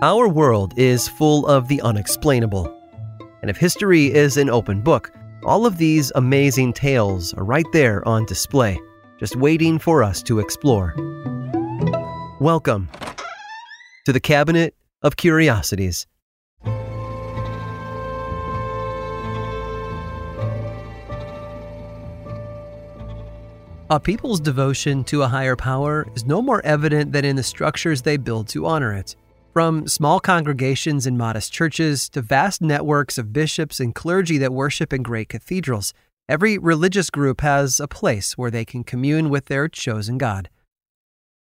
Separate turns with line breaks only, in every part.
Our world is full of the unexplainable. And if history is an open book, all of these amazing tales are right there on display, just waiting for us to explore. Welcome to the Cabinet of Curiosities. A people's devotion to a higher power is no more evident than in the structures they build to honor it. From small congregations in modest churches to vast networks of bishops and clergy that worship in great cathedrals, every religious group has a place where they can commune with their chosen God.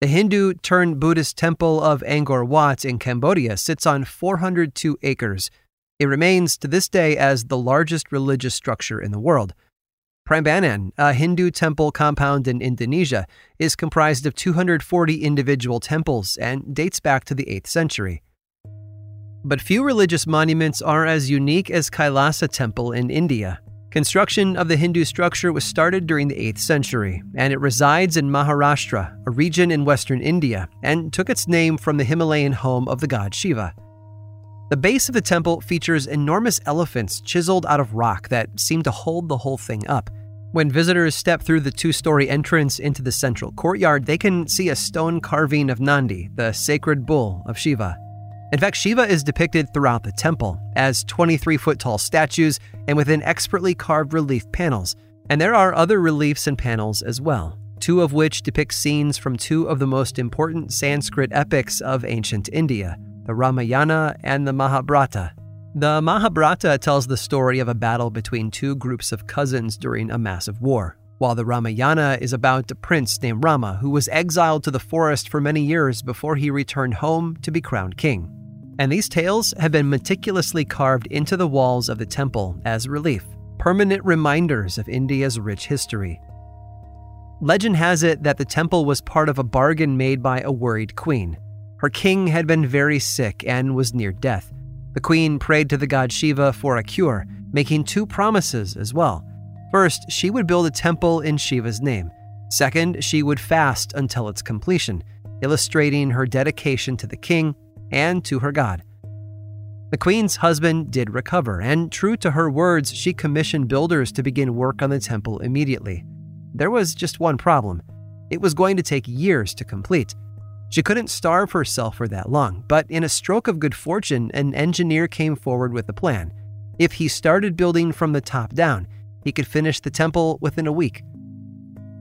The Hindu turned Buddhist temple of Angkor Wat in Cambodia sits on 402 acres. It remains to this day as the largest religious structure in the world. Prambanan, a Hindu temple compound in Indonesia, is comprised of 240 individual temples and dates back to the 8th century. But few religious monuments are as unique as Kailasa Temple in India. Construction of the Hindu structure was started during the 8th century, and it resides in Maharashtra, a region in western India, and took its name from the Himalayan home of the god Shiva. The base of the temple features enormous elephants chiseled out of rock that seem to hold the whole thing up. When visitors step through the two story entrance into the central courtyard, they can see a stone carving of Nandi, the sacred bull of Shiva. In fact, Shiva is depicted throughout the temple as 23 foot tall statues and within expertly carved relief panels. And there are other reliefs and panels as well, two of which depict scenes from two of the most important Sanskrit epics of ancient India, the Ramayana and the Mahabharata. The Mahabharata tells the story of a battle between two groups of cousins during a massive war, while the Ramayana is about a prince named Rama who was exiled to the forest for many years before he returned home to be crowned king. And these tales have been meticulously carved into the walls of the temple as relief, permanent reminders of India's rich history. Legend has it that the temple was part of a bargain made by a worried queen. Her king had been very sick and was near death the queen prayed to the god Shiva for a cure, making two promises as well. First, she would build a temple in Shiva's name. Second, she would fast until its completion, illustrating her dedication to the king and to her god. The queen's husband did recover, and true to her words, she commissioned builders to begin work on the temple immediately. There was just one problem it was going to take years to complete. She couldn't starve herself for that long, but in a stroke of good fortune, an engineer came forward with a plan. If he started building from the top down, he could finish the temple within a week.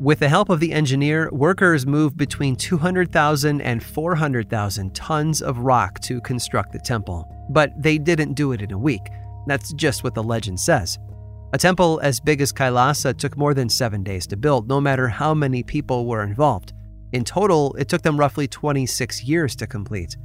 With the help of the engineer, workers moved between 200,000 and 400,000 tons of rock to construct the temple. But they didn't do it in a week. That's just what the legend says. A temple as big as Kailasa took more than seven days to build, no matter how many people were involved. In total, it took them roughly 26 years to complete.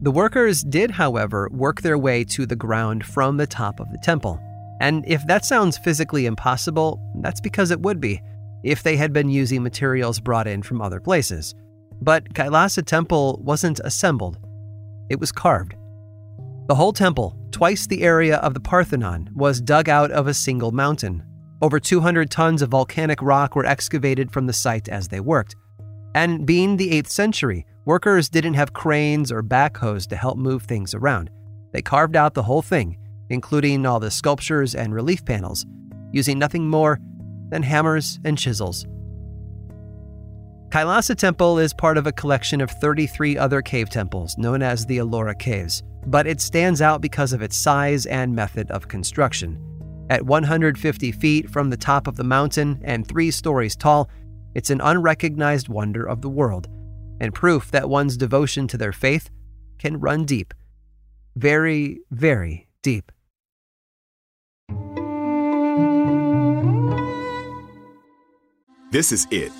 The workers did, however, work their way to the ground from the top of the temple. And if that sounds physically impossible, that's because it would be, if they had been using materials brought in from other places. But Kailasa Temple wasn't assembled, it was carved. The whole temple, twice the area of the Parthenon, was dug out of a single mountain. Over 200 tons of volcanic rock were excavated from the site as they worked. And being the 8th century, workers didn't have cranes or backhoes to help move things around. They carved out the whole thing, including all the sculptures and relief panels, using nothing more than hammers and chisels. Kailasa Temple is part of a collection of 33 other cave temples known as the Ellora Caves, but it stands out because of its size and method of construction. At 150 feet from the top of the mountain and three stories tall, it's an unrecognized wonder of the world, and proof that one's devotion to their faith can run deep. Very, very deep.
This is it.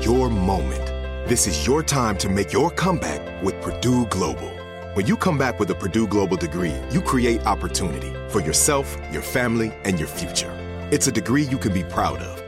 Your moment. This is your time to make your comeback with Purdue Global. When you come back with a Purdue Global degree, you create opportunity for yourself, your family, and your future. It's a degree you can be proud of,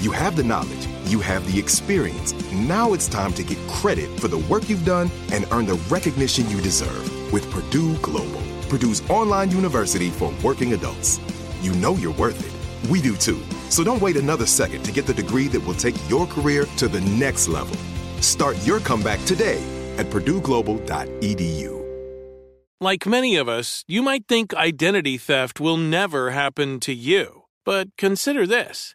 You have the knowledge, you have the experience. Now it's time to get credit for the work you've done and earn the recognition you deserve with Purdue Global, Purdue's online university for working adults. You know you're worth it. We do too. So don't wait another second to get the degree that will take your career to the next level. Start your comeback today at purdueglobal.edu.
Like many of us, you might think identity theft will never happen to you. But consider this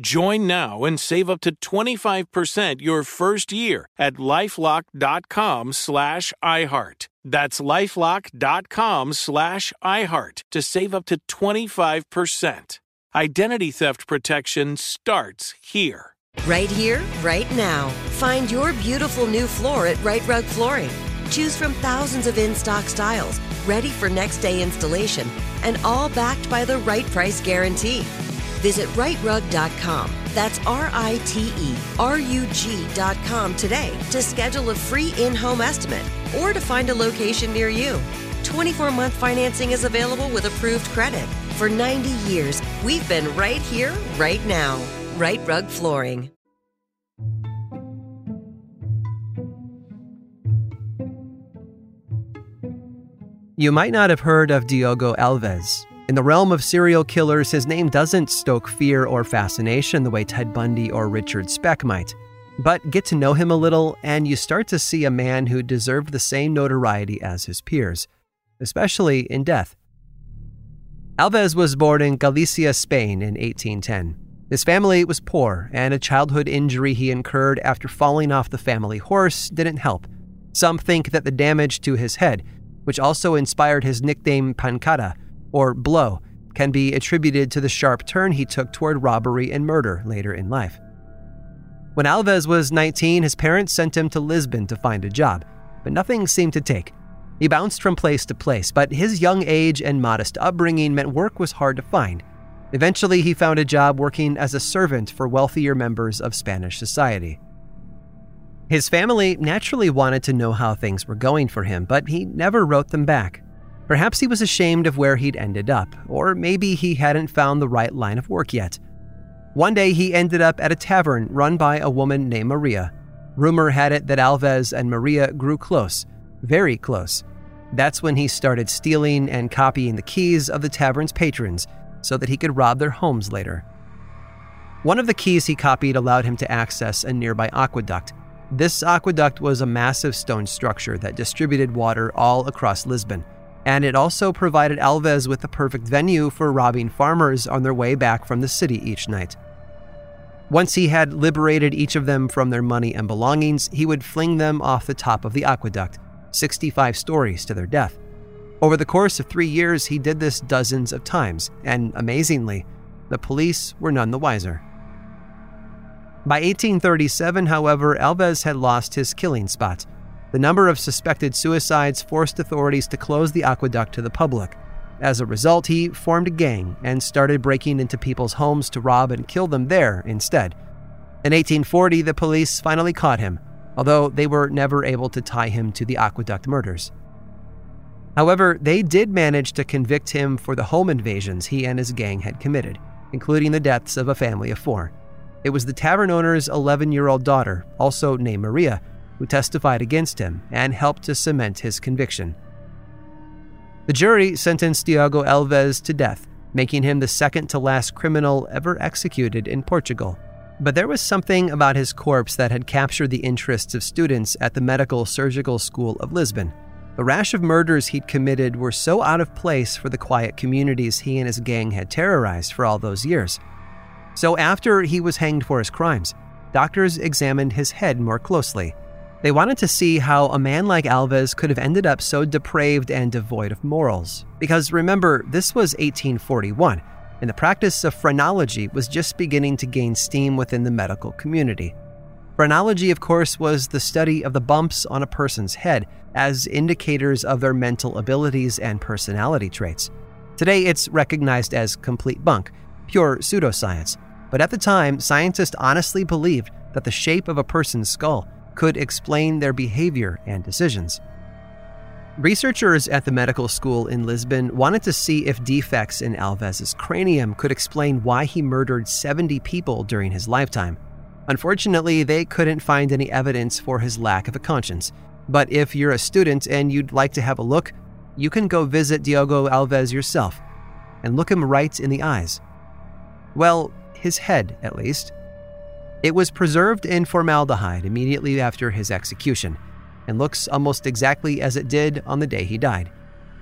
Join now and save up to 25% your first year at lifelock.com slash iHeart. That's lifelock.com slash iHeart to save up to 25%. Identity theft protection starts here.
Right here, right now. Find your beautiful new floor at Rite Rug Flooring. Choose from thousands of in stock styles, ready for next day installation, and all backed by the right price guarantee. Visit riterug.com. That's R I T E R U G.com today to schedule a free in home estimate or to find a location near you. 24 month financing is available with approved credit. For 90 years, we've been right here, right now. Rite Rug Flooring.
You might not have heard of Diogo Alves. In the realm of serial killers, his name doesn't stoke fear or fascination the way Ted Bundy or Richard Speck might. But get to know him a little, and you start to see a man who deserved the same notoriety as his peers, especially in death. Alves was born in Galicia, Spain in 1810. His family was poor, and a childhood injury he incurred after falling off the family horse didn't help. Some think that the damage to his head, which also inspired his nickname Pancada, or blow, can be attributed to the sharp turn he took toward robbery and murder later in life. When Alves was 19, his parents sent him to Lisbon to find a job, but nothing seemed to take. He bounced from place to place, but his young age and modest upbringing meant work was hard to find. Eventually, he found a job working as a servant for wealthier members of Spanish society. His family naturally wanted to know how things were going for him, but he never wrote them back. Perhaps he was ashamed of where he'd ended up, or maybe he hadn't found the right line of work yet. One day he ended up at a tavern run by a woman named Maria. Rumor had it that Alves and Maria grew close, very close. That's when he started stealing and copying the keys of the tavern's patrons so that he could rob their homes later. One of the keys he copied allowed him to access a nearby aqueduct. This aqueduct was a massive stone structure that distributed water all across Lisbon, and it also provided Alves with the perfect venue for robbing farmers on their way back from the city each night. Once he had liberated each of them from their money and belongings, he would fling them off the top of the aqueduct, 65 stories to their death. Over the course of three years, he did this dozens of times, and amazingly, the police were none the wiser. By 1837, however, Alves had lost his killing spot. The number of suspected suicides forced authorities to close the aqueduct to the public. As a result, he formed a gang and started breaking into people's homes to rob and kill them there instead. In 1840, the police finally caught him. although they were never able to tie him to the aqueduct murders. However, they did manage to convict him for the home invasions he and his gang had committed, including the deaths of a family of four. It was the tavern owner's 11 year old daughter, also named Maria, who testified against him and helped to cement his conviction. The jury sentenced Diogo Alves to death, making him the second to last criminal ever executed in Portugal. But there was something about his corpse that had captured the interests of students at the Medical Surgical School of Lisbon. The rash of murders he'd committed were so out of place for the quiet communities he and his gang had terrorized for all those years. So, after he was hanged for his crimes, doctors examined his head more closely. They wanted to see how a man like Alves could have ended up so depraved and devoid of morals. Because remember, this was 1841, and the practice of phrenology was just beginning to gain steam within the medical community. Phrenology, of course, was the study of the bumps on a person's head as indicators of their mental abilities and personality traits. Today, it's recognized as complete bunk, pure pseudoscience. But at the time, scientists honestly believed that the shape of a person's skull could explain their behavior and decisions. Researchers at the medical school in Lisbon wanted to see if defects in Alves's cranium could explain why he murdered 70 people during his lifetime. Unfortunately, they couldn't find any evidence for his lack of a conscience. But if you're a student and you'd like to have a look, you can go visit Diogo Alves yourself and look him right in the eyes. Well, his head, at least. It was preserved in formaldehyde immediately after his execution and looks almost exactly as it did on the day he died.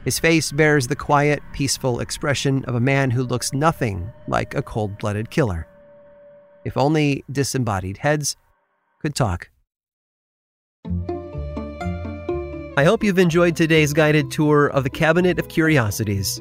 His face bears the quiet, peaceful expression of a man who looks nothing like a cold blooded killer. If only disembodied heads could talk. I hope you've enjoyed today's guided tour of the Cabinet of Curiosities.